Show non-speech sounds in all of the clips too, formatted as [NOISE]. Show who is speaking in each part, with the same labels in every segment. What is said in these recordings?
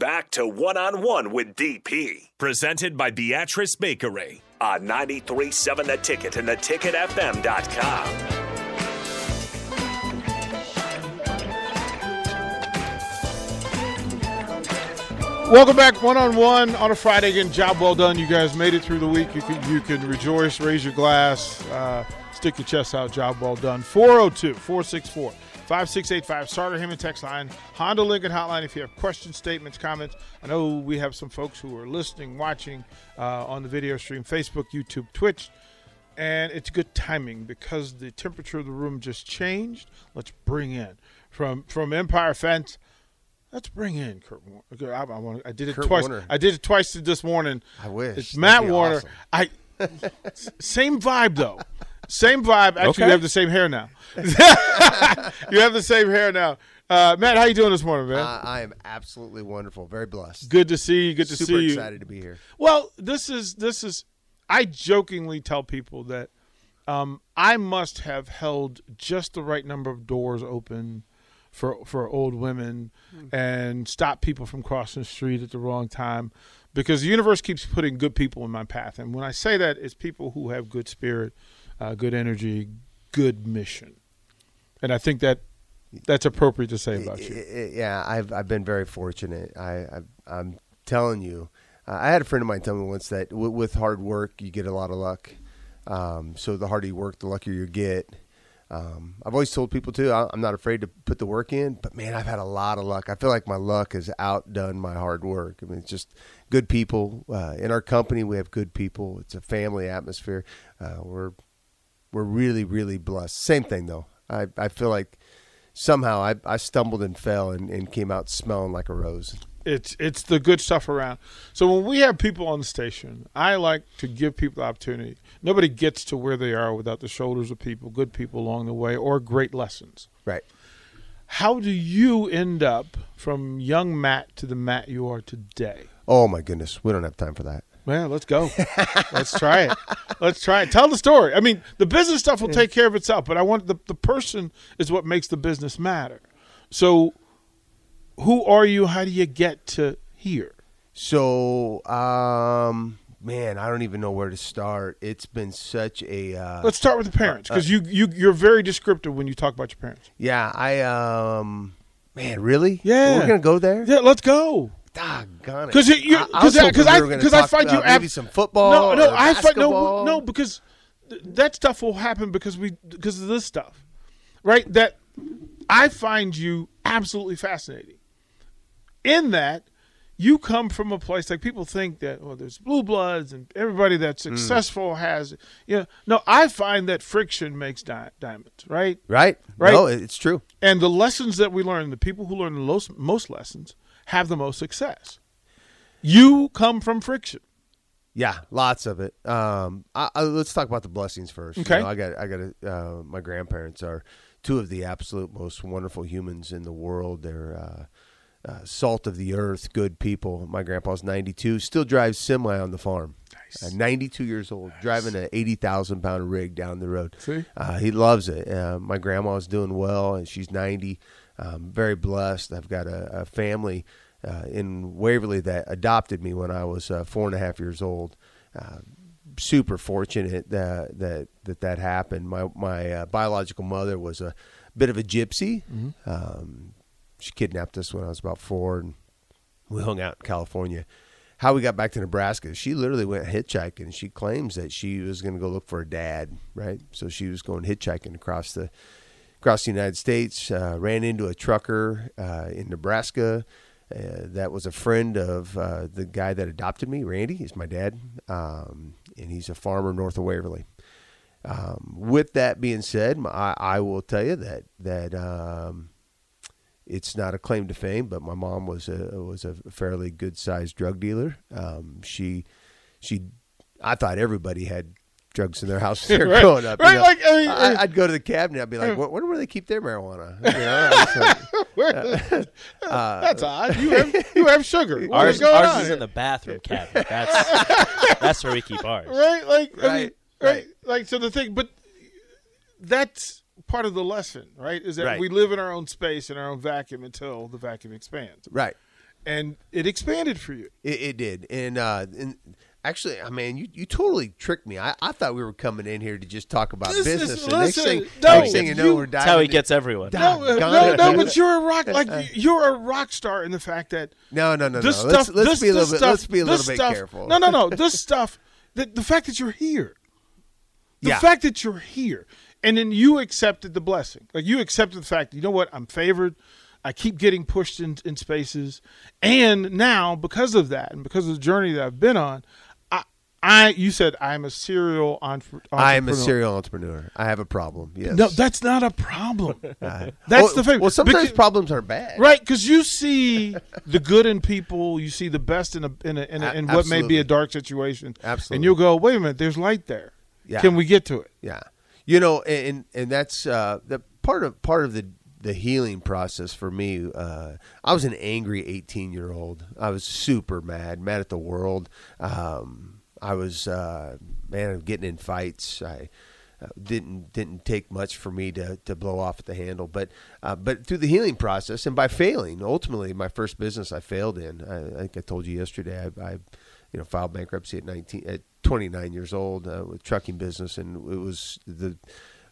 Speaker 1: back to one on one with DP. Presented by Beatrice Bakery on 937 The Ticket and theticketfm.com.
Speaker 2: Welcome back, one on one on a Friday. Again, job well done. You guys made it through the week. You can you can rejoice, raise your glass, uh, stick your chest out. Job well done. 402 464 5685. Starter Heyman text line. Honda Lincoln hotline. If you have questions, statements, comments. I know we have some folks who are listening, watching uh, on the video stream, Facebook, YouTube, Twitch. And it's good timing because the temperature of the room just changed. Let's bring in from from Empire Fence. Let's bring in Kurt Warner. I, I, want, I did it
Speaker 3: Kurt
Speaker 2: twice.
Speaker 3: Warner.
Speaker 2: I did it twice this morning.
Speaker 3: I wish.
Speaker 2: It's Matt Warner.
Speaker 3: awesome.
Speaker 2: I [LAUGHS] same vibe though. Same vibe. Actually,
Speaker 4: Okay.
Speaker 2: you have the same hair now. [LAUGHS] you have the same hair now. Uh, Matt, how you doing this morning, man?
Speaker 3: Uh, I am absolutely wonderful. Very blessed.
Speaker 2: good to see you. Good to
Speaker 3: Super
Speaker 2: see you.
Speaker 3: Super excited to be here.
Speaker 2: Well, this is this is. I jokingly tell people that um, I must have held just the right number of doors open for for old women and stop people from crossing the street at the wrong time because the universe keeps putting good people in my path. And when I say that, it's people who have good spirit, uh, good energy, good mission. And I think that that's appropriate to say about you.
Speaker 3: Yeah, I've I've been very fortunate. I, I I'm telling you, uh, I had a friend of mine tell me once that w- with hard work you get a lot of luck. Um, so the harder you work, the luckier you get. Um, I've always told people too. I, I'm not afraid to put the work in, but man, I've had a lot of luck. I feel like my luck has outdone my hard work. I mean, it's just good people uh, in our company. We have good people. It's a family atmosphere. Uh, we're we're really really blessed. Same thing though. I I feel like somehow I, I stumbled and fell and, and came out smelling like a rose.
Speaker 2: It's it's the good stuff around. So when we have people on the station, I like to give people the opportunity. Nobody gets to where they are without the shoulders of people, good people along the way, or great lessons.
Speaker 3: Right.
Speaker 2: How do you end up from young Matt to the Matt you are today?
Speaker 3: Oh my goodness, we don't have time for that.
Speaker 2: Well, let's go. let's try it. Let's try it. Tell the story. I mean, the business stuff will take care of itself, but I want the the person is what makes the business matter. So, who are you? How do you get to here?
Speaker 3: So, um, man, I don't even know where to start. It's been such a uh,
Speaker 2: Let's start with the parents because you you you're very descriptive when you talk about your parents.
Speaker 3: yeah. I um, man, really?
Speaker 2: Yeah.
Speaker 3: we're gonna go there.
Speaker 2: Yeah, let's go.
Speaker 3: Doggone it.
Speaker 2: 'Cause you- you-
Speaker 3: I- I
Speaker 2: 'cause I-
Speaker 3: hoping
Speaker 2: 'cause
Speaker 3: we
Speaker 2: I-
Speaker 3: were gonna
Speaker 2: 'cause I find you ab-
Speaker 3: maybe some football.
Speaker 2: no, no, I find no, no, because th- that stuff will happen because we because of this stuff, right? That I find you absolutely fascinating. In that, you come from a place like people think that well, there's blue bloods and everybody that's
Speaker 3: Mm.
Speaker 2: successful has, you know. No, I find that friction makes di- diamonds, right?
Speaker 3: Right?
Speaker 2: Right.
Speaker 3: No, it's true.
Speaker 2: And the lessons that we learn, the people who learn the most, most lessons have the most success. You come from friction.
Speaker 3: Yeah, lots of it. Um, I, I, let's talk about the blessings first. You
Speaker 2: Okay.
Speaker 3: know, I got, I got. A, uh, my grandparents are two of the absolute most wonderful humans in the world. They're uh, uh, salt of the earth, good people. My grandpa's ninety-two, still drives semi on the farm.
Speaker 2: Nice.
Speaker 3: Ninety-two years old, driving an eighty thousand pound rig down the road.
Speaker 2: See?
Speaker 3: Uh, he loves it. Uh, my grandma's doing well, and she's 90. Um, very blessed. I've got a, a family uh, in Waverly that adopted me when I was uh, four and a half years old. Uh, super fortunate that that that, that happened. My my uh, biological mother was a bit of a gypsy. Um, she kidnapped us when I was about four, and we hung out in California. How we got back to Nebraska, she literally went hitchhiking. She claims that she was going to go look for a dad, right? So she was going hitchhiking across the across the United States. Uh, ran into a trucker uh, in Nebraska uh, that was a friend of uh, the guy that adopted me, Randy. He's my dad, um, and he's a farmer north of Waverly. Um, with that being said, I, I will tell you that that um, it's not a claim to fame, but my mom was a was a fairly good sized drug dealer. Um, she she I thought everybody had drugs in their house [LAUGHS] when they were
Speaker 2: Right.
Speaker 3: growing up. you
Speaker 2: Right,
Speaker 3: know.
Speaker 2: like, I mean,
Speaker 3: I,
Speaker 2: uh,
Speaker 3: I'd go to the cabinet. I'd be like, "Where, where do they keep their marijuana?" [LAUGHS] You know, like, [LAUGHS] uh,
Speaker 2: That's odd. You have you have sugar. What's
Speaker 4: Ours,
Speaker 2: going
Speaker 4: ours
Speaker 2: on
Speaker 4: is in the bathroom cabinet. That's that's where we keep ours.
Speaker 2: right? Like I mean,
Speaker 3: Right,
Speaker 2: right,
Speaker 3: right.
Speaker 2: Like so the thing, but that's part of the lesson, right? Is that
Speaker 3: Right.
Speaker 2: we live in our own space in our own vacuum until the vacuum expands.
Speaker 3: right.
Speaker 2: and it expanded for you.
Speaker 3: It, it did, and uh, and actually, I mean, you, you totally tricked me. I, I thought we were coming in here to just talk about
Speaker 2: This is-
Speaker 3: business. and next thing,
Speaker 2: no,
Speaker 3: next thing you know,
Speaker 2: you-
Speaker 3: we're
Speaker 4: That's
Speaker 3: diving.
Speaker 4: how he
Speaker 3: in-
Speaker 4: gets everyone.
Speaker 2: No, uh,
Speaker 3: God,
Speaker 2: no, no,
Speaker 3: dude.
Speaker 2: but you're a rock like [LAUGHS] you're a rock star in the fact that
Speaker 3: No, no, no,
Speaker 2: this
Speaker 3: no.
Speaker 2: stuff.
Speaker 3: let's let's
Speaker 2: this,
Speaker 3: be a little
Speaker 2: this
Speaker 3: bit.
Speaker 2: Stuff,
Speaker 3: let's be a
Speaker 2: this
Speaker 3: little bit
Speaker 2: stuff-
Speaker 3: careful.
Speaker 2: No, no, no. [LAUGHS] This stuff. The, the fact that you're here. The
Speaker 3: Yeah.
Speaker 2: fact that you're here, and then you accepted the blessing. Like you accepted the fact. You know what? I'm favored. I keep getting pushed in, in spaces, and now because of that, and because of the journey that I've been on, I, you said I'm a serial entre- entrepreneur.
Speaker 3: I am a serial entrepreneur. I have a problem. Yes.
Speaker 2: No, that's not a problem. [LAUGHS] That's
Speaker 3: well-
Speaker 2: the thing.
Speaker 3: Well, sometimes
Speaker 2: Because-
Speaker 3: problems are bad.
Speaker 2: Right, because you see the good in people, you see the best in a in a, in, a, in what may be a dark situation,
Speaker 3: Absolutely.
Speaker 2: and you'll go, "Wait a minute, there's light there.
Speaker 3: Yeah.
Speaker 2: Can we get to it?"
Speaker 3: Yeah, you know, and and that's uh, the part of part of the the healing process for me. Uh, I was an angry eighteen year old. I was super mad, mad at the world. Um, I was uh, man, of getting in fights. I uh, didn't didn't take much for me to, to blow off the handle, but uh, but through the healing process and by failing, ultimately, my first business I failed in. I, I think I told you yesterday. I, I you know filed bankruptcy at nineteen at twenty nine years old uh, with trucking business, and it was the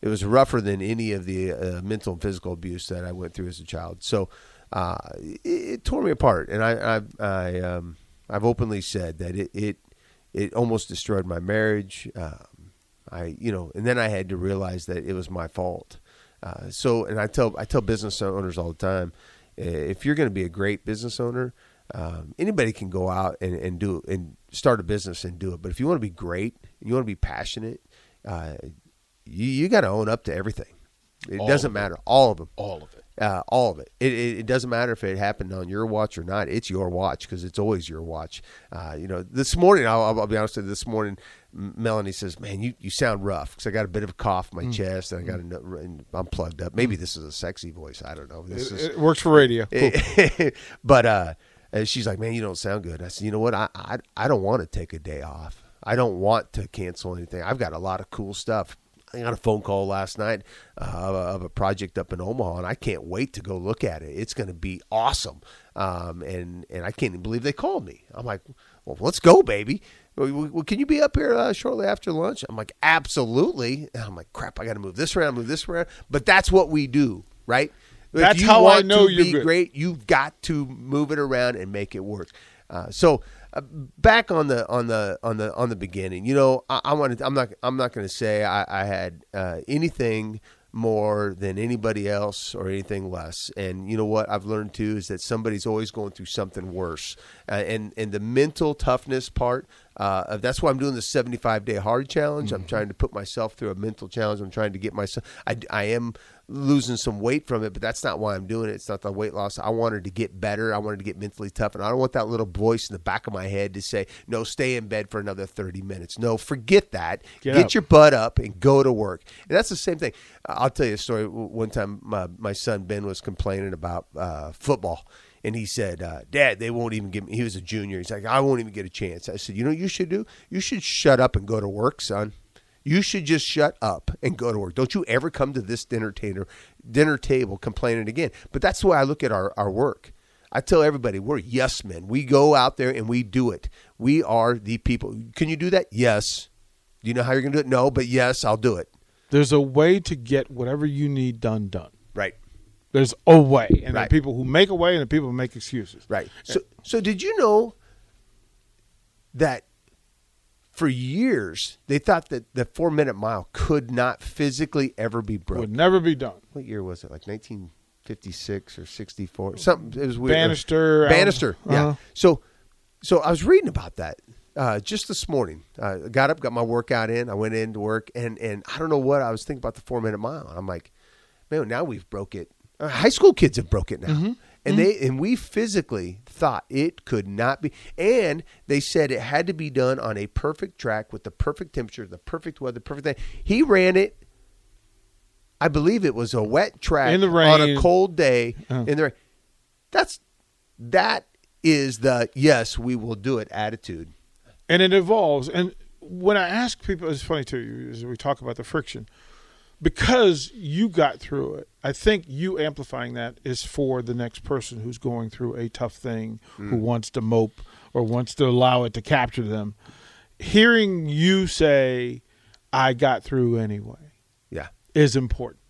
Speaker 3: it was rougher than any of the uh, mental and physical abuse that I went through as a child. So uh, it, it tore me apart, and I I, I um, I've openly said that it it, it almost destroyed my marriage. Um, I you know, and then I had to realize that it was my fault. Uh, so, and I tell I tell business owners all the time, if you're going to be a great business owner, um, anybody can go out and, and do and start a business and do it. But if you want to be great, and you want to be passionate, uh, you you got to own up to everything. It
Speaker 2: All
Speaker 3: doesn't matter, all of them,
Speaker 2: All of it.
Speaker 3: Uh, all of it. It, it. it doesn't matter if it happened on your watch or not. It's your watch because it's always your watch. Uh, you know, this morning, I'll, I'll be honest with you, this morning, Melanie says, man, you, you sound rough because I got a bit of a cough in my
Speaker 2: Mm.
Speaker 3: chest and I got a, and I'm plugged up. Maybe this is a sexy voice. I don't know. This
Speaker 2: It,
Speaker 3: is,
Speaker 2: it works for radio. Cool. [LAUGHS]
Speaker 3: but uh, and she's like, man, you don't sound good. I said, you know what? I, I, I don't want to take a day off. I don't want to cancel anything. I've got a lot of cool stuff. I got a phone call last night uh, of a project up in Omaha, and I can't wait to go look at it. It's going to be awesome, um, and and I can't even believe they called me. I'm like, well, let's go, baby. Well, can you be up here uh, shortly after lunch? I'm like, absolutely. And I'm like, crap, I got to move this around, move this around. But that's what we do, right?
Speaker 2: That's
Speaker 3: you
Speaker 2: how I know you're
Speaker 3: great, you've got to move it around and make it work. Uh, so back on the on the on the on the beginning, you know, I, I wanted. I'm not. I'm not going to say I, I had uh, anything more than anybody else or anything less. And you know what I've learned too is that somebody's always going through something worse. Uh, and and the mental toughness part. Uh, that's why I'm doing the 75 day hard challenge. I'm trying to put myself through a mental challenge. I'm trying to get myself. I, I am losing some weight from it, but that's not why I'm doing it. It's not the weight loss. I wanted to get better. I wanted to get mentally tough, and I don't want that little voice in the back of my head to say, "No, stay in bed for another 30 minutes." No, forget that.
Speaker 2: Get
Speaker 3: Get, your butt up and go to work. And that's the same thing. I'll tell you a story. One time, my, my son Ben was complaining about uh, football. And he said, uh, "Dad, they won't even give me." He was a junior. He's like, "I won't even get a chance." I said, "You know, what you should do. You should shut up and go to work, son. You should just shut up and go to work. Don't you ever come to this dinner table, dinner table complaining again." But that's the way I look at our, our work. I tell everybody we're yes men. We go out there and we do it. We are the people. Can you do that? Yes. Do you know how you're going to do it? No, but yes, I'll do it.
Speaker 2: There's a way to get whatever you need done done.
Speaker 3: Right.
Speaker 2: There's a way, and there are people who make a way, and the people who make excuses.
Speaker 3: Right. Eh. So, so did you know that for years they thought that the four minute mile could not physically ever be broken.
Speaker 2: Would never be done.
Speaker 3: What year was it? Like 1956 or 64? Something. It was weird.
Speaker 2: Bannister,
Speaker 3: Bannister.
Speaker 2: uh,
Speaker 3: Yeah.
Speaker 2: uh-huh.
Speaker 3: So, so I was reading about that. Uh, just this morning, uh, got up, got my workout in. I went in to work, and and I don't know what I was thinking about the four minute mile. And I'm like, man, now we've broke it. Uh, high school kids have broke it now,
Speaker 2: Mm-hmm.
Speaker 3: And they and we physically thought it could not be. And they said it had to be done on a perfect track with the perfect temperature, the perfect weather, perfect thing. He ran it. I believe it was a wet track
Speaker 2: In the rain.
Speaker 3: on a cold day
Speaker 2: Uh.
Speaker 3: in the rain. That's that is the yes we will do it attitude.
Speaker 2: and it evolves. And when I ask people, it's funny too as we talk about the friction. Because you got through it. I think you amplifying that is for the next person who's going through a tough thing, who mm. wants to mope or wants to allow it to capture them. Hearing you say, "I got through anyway,"
Speaker 3: Yeah.
Speaker 2: is important.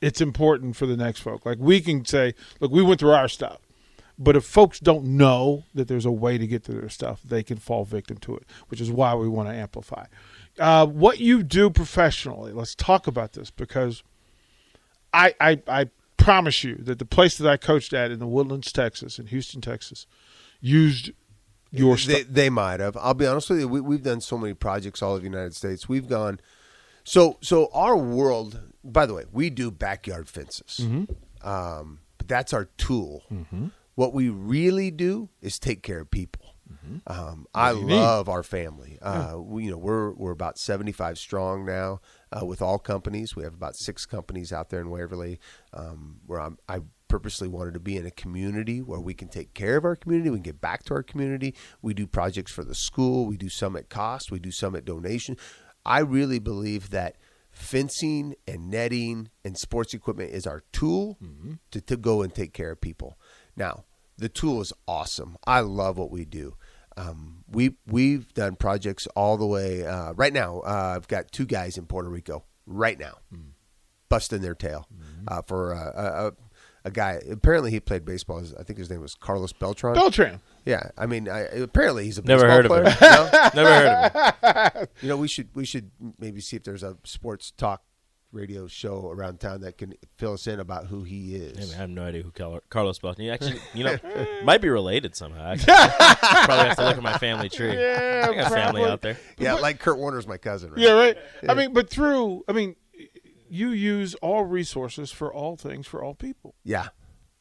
Speaker 2: It's important for the next folk. Like we can say, "Look, we went through our stuff." But if folks don't know that there's a way to get to their stuff, they can fall victim to it, which is why we want to amplify. Uh, what you do professionally, let's talk about this because I, I I promise you that the place that I coached at in the Woodlands, Texas, in Houston, Texas, used your
Speaker 3: they, they might have. I'll be honest with you. We, we've done so many projects all over the United States. We've gone. So so our world. By the way, we do backyard fences.
Speaker 2: Mm-hmm.
Speaker 3: Um, but that's our tool. What we really do is take care of people. Um, I
Speaker 2: do you need?
Speaker 3: love our family. Uh, we, you know, we're we're about seventy five strong now uh, with all companies. We have about six companies out there in Waverly. Um, where I'm, I purposely wanted to be in a community where we can take care of our community. We can get back to our community. We do projects for the school. We do some at cost. We do some at donation. I really believe that fencing and netting and sports equipment is our tool to, to go and take care of people. Now, the tool is awesome. I love what we do. Um, we we've done projects all the way. Uh, right now, uh, I've got two guys in Puerto Rico right now, busting their tail uh, for uh, a, a, a guy. Apparently, he played baseball. I think his name was Carlos Beltran.
Speaker 2: Beltran.
Speaker 3: yeah, I mean, I, apparently he's a
Speaker 4: Never
Speaker 3: baseball
Speaker 4: heard of
Speaker 3: player.
Speaker 4: him.
Speaker 3: No? [LAUGHS]
Speaker 4: Never heard of him.
Speaker 3: You know, we should we should maybe see if there's a sports talk radio show around town that can fill us in about who he
Speaker 4: I,
Speaker 3: is.
Speaker 4: mean, I have no idea who Cal- Carlos Beltran. You actually, you know, [LAUGHS] might be related somehow. Actually. Probably have to look at my family tree. [LAUGHS]
Speaker 2: Yeah,
Speaker 4: I got family out there.
Speaker 3: Yeah, like Kurt Warner's my cousin, right?
Speaker 2: Yeah, right. I mean, but through, I mean, you use all resources for all things for all people.
Speaker 3: Yeah,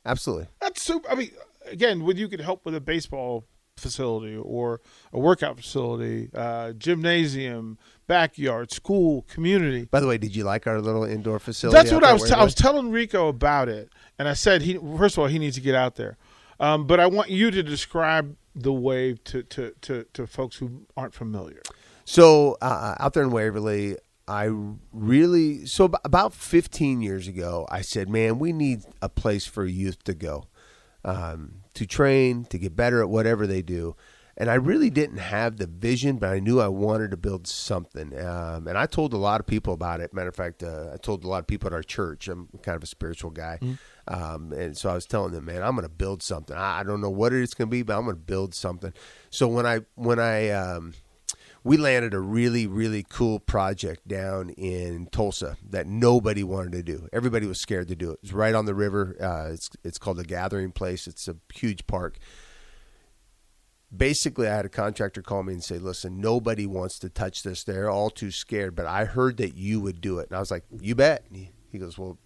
Speaker 3: absolutely.
Speaker 2: That's super. I mean, again, when you could help with a baseball facility or a workout facility, uh, gymnasium, backyard, school, community.
Speaker 3: By the way, did you like our little indoor facility?
Speaker 2: That's what I was. T- I was telling Rico about it, and I said he first of all he needs to get out there, um, but I want you to describe the wave to to to, to folks who aren't familiar.
Speaker 3: So uh, out there in Waverly, I really so about 15 years ago, I said, "Man, we need a place for youth to go, um, to train, to get better at whatever they do." And I really didn't have the vision, but I knew I wanted to build something. Um, and I told a lot of people about it. Matter of fact, uh, I told a lot of people at our church. I'm kind of a spiritual guy, um, and so I was telling them, "Man, I'm going to build something. I, I don't know what it's going to be, but I'm going to build something." So when I when I um, we landed a really really cool project down in Tulsa that nobody wanted to do. Everybody was scared to do it. It's right on the river. Uh, it's it's called the Gathering Place. It's a huge park. Basically, I had a contractor call me and say, "Listen, nobody wants to touch this. They're all too scared. But I heard that you would do it." And I was like, "You bet." He, he goes, "Well,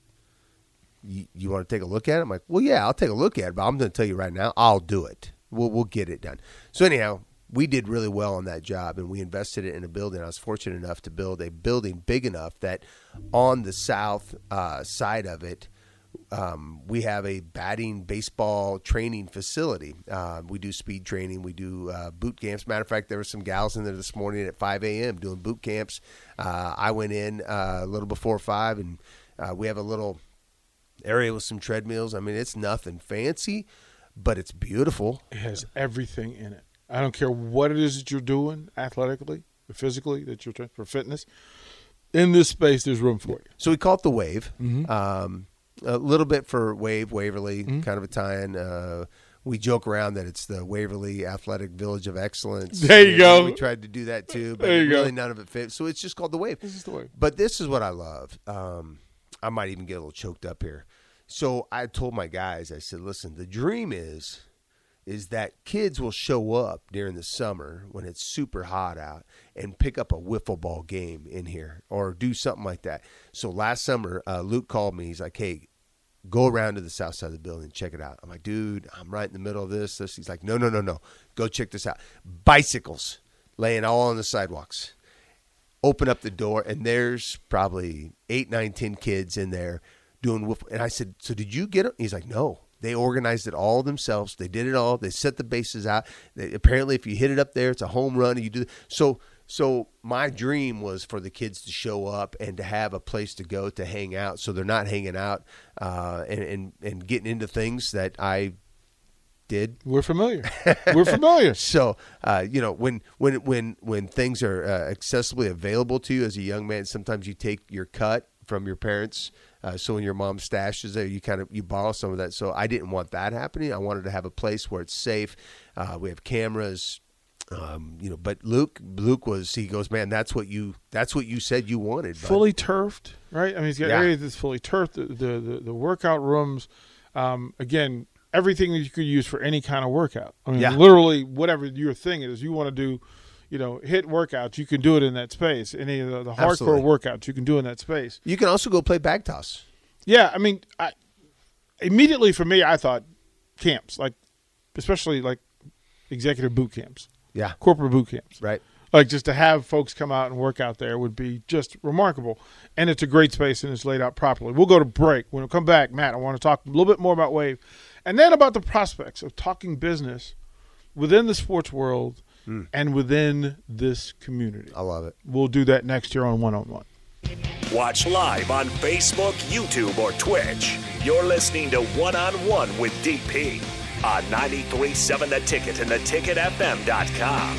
Speaker 3: you, you want to take a look at it?" I'm like, "Well, yeah, I'll take a look at it, but I'm going to tell you right now, I'll do it. We'll we'll get it done." So anyhow, we did really well on that job, and we invested it in a building. I was fortunate enough to build a building big enough that on the south uh, side of it. Um, we have a batting baseball training facility. Uh, we do speed training. We do uh, boot camps. Matter of fact, there were some gals in there this morning at 5 a.m. doing boot camps. Uh, I went in uh, a little before 5, and uh, we have a little area with some treadmills. I mean, it's nothing fancy, but it's beautiful.
Speaker 2: It has everything in it. I don't care what it is that you're doing athletically physically that you're trying for fitness. In this space, there's room for you.
Speaker 3: So we call it the Wave. Um, a little bit for Wave, Waverly, kind of a tie-in. Uh, we joke around that it's the Waverly Athletic Village of Excellence.
Speaker 2: There you
Speaker 3: And
Speaker 2: go.
Speaker 3: We tried to do that too, but
Speaker 2: you go.
Speaker 3: really none of it fit. So it's just called the Wave.
Speaker 2: This is the Wave.
Speaker 3: But this is what I love. Um, I might even get a little choked up here. So I told my guys, I said, listen, the dream is is that kids will show up during the summer when it's super hot out and pick up a wiffle ball game in here or do something like that. So last summer, uh, Luke called me. He's like, hey, go around to the south side of the building, check it out. I'm like, dude, I'm right in the middle of this. this. He's like, no, no, no, no. Go check this out. Bicycles laying all on the sidewalks open up the door and there's probably eight, nine, ten kids in there doing whoop. And I said, "So did you get it?" He's like, "No." They organized it all themselves. They did it all. They set the bases out. They, apparently, if you hit it up there, it's a home run. And you do so. So my dream was for the kids to show up and to have a place to go to hang out, so they're not hanging out uh, and, and and getting into things that I did.
Speaker 2: We're familiar. We're familiar. [LAUGHS]
Speaker 3: So uh, you know when when when when things are uh, accessibly available to you as a young man, sometimes you take your cut from your parents. Uh, so when your mom stashes there, you kind of you borrow some of that. So I didn't want that happening. I wanted to have a place where it's safe. Uh, we have cameras. Um, you know, but Luke, Luke was he goes, man, that's what you that's what you said you wanted. bud."
Speaker 2: fully turfed, right? I mean, he's got
Speaker 3: Yeah.
Speaker 2: areas that's fully turfed. The the, the, the workout rooms, um, again, everything that you could use for any kind of workout. I mean,
Speaker 3: Yeah.
Speaker 2: literally, whatever your thing is, you want to do, you know, HIIT workouts, you can do it in that space. Any of the, the hardcore workouts, you can do in that space.
Speaker 3: You can also go play bag toss.
Speaker 2: Yeah, I mean, I immediately for me, I thought camps, like especially like executive boot camps,
Speaker 3: Yeah,
Speaker 2: corporate boot camps.
Speaker 3: right.
Speaker 2: like just to have folks come out and work out there would be just remarkable and it's a great space and it's laid out properly we'll go to break when we come back matt i want to talk a little bit more about wave and then about the prospects of talking business within the sports world Mm. and within this community
Speaker 3: I love it.
Speaker 2: we'll do that next year on one-on-one
Speaker 1: Watch live on Facebook, YouTube, or Twitch. You're listening to One on One with DP on 937 The Ticket and theticketfm.com.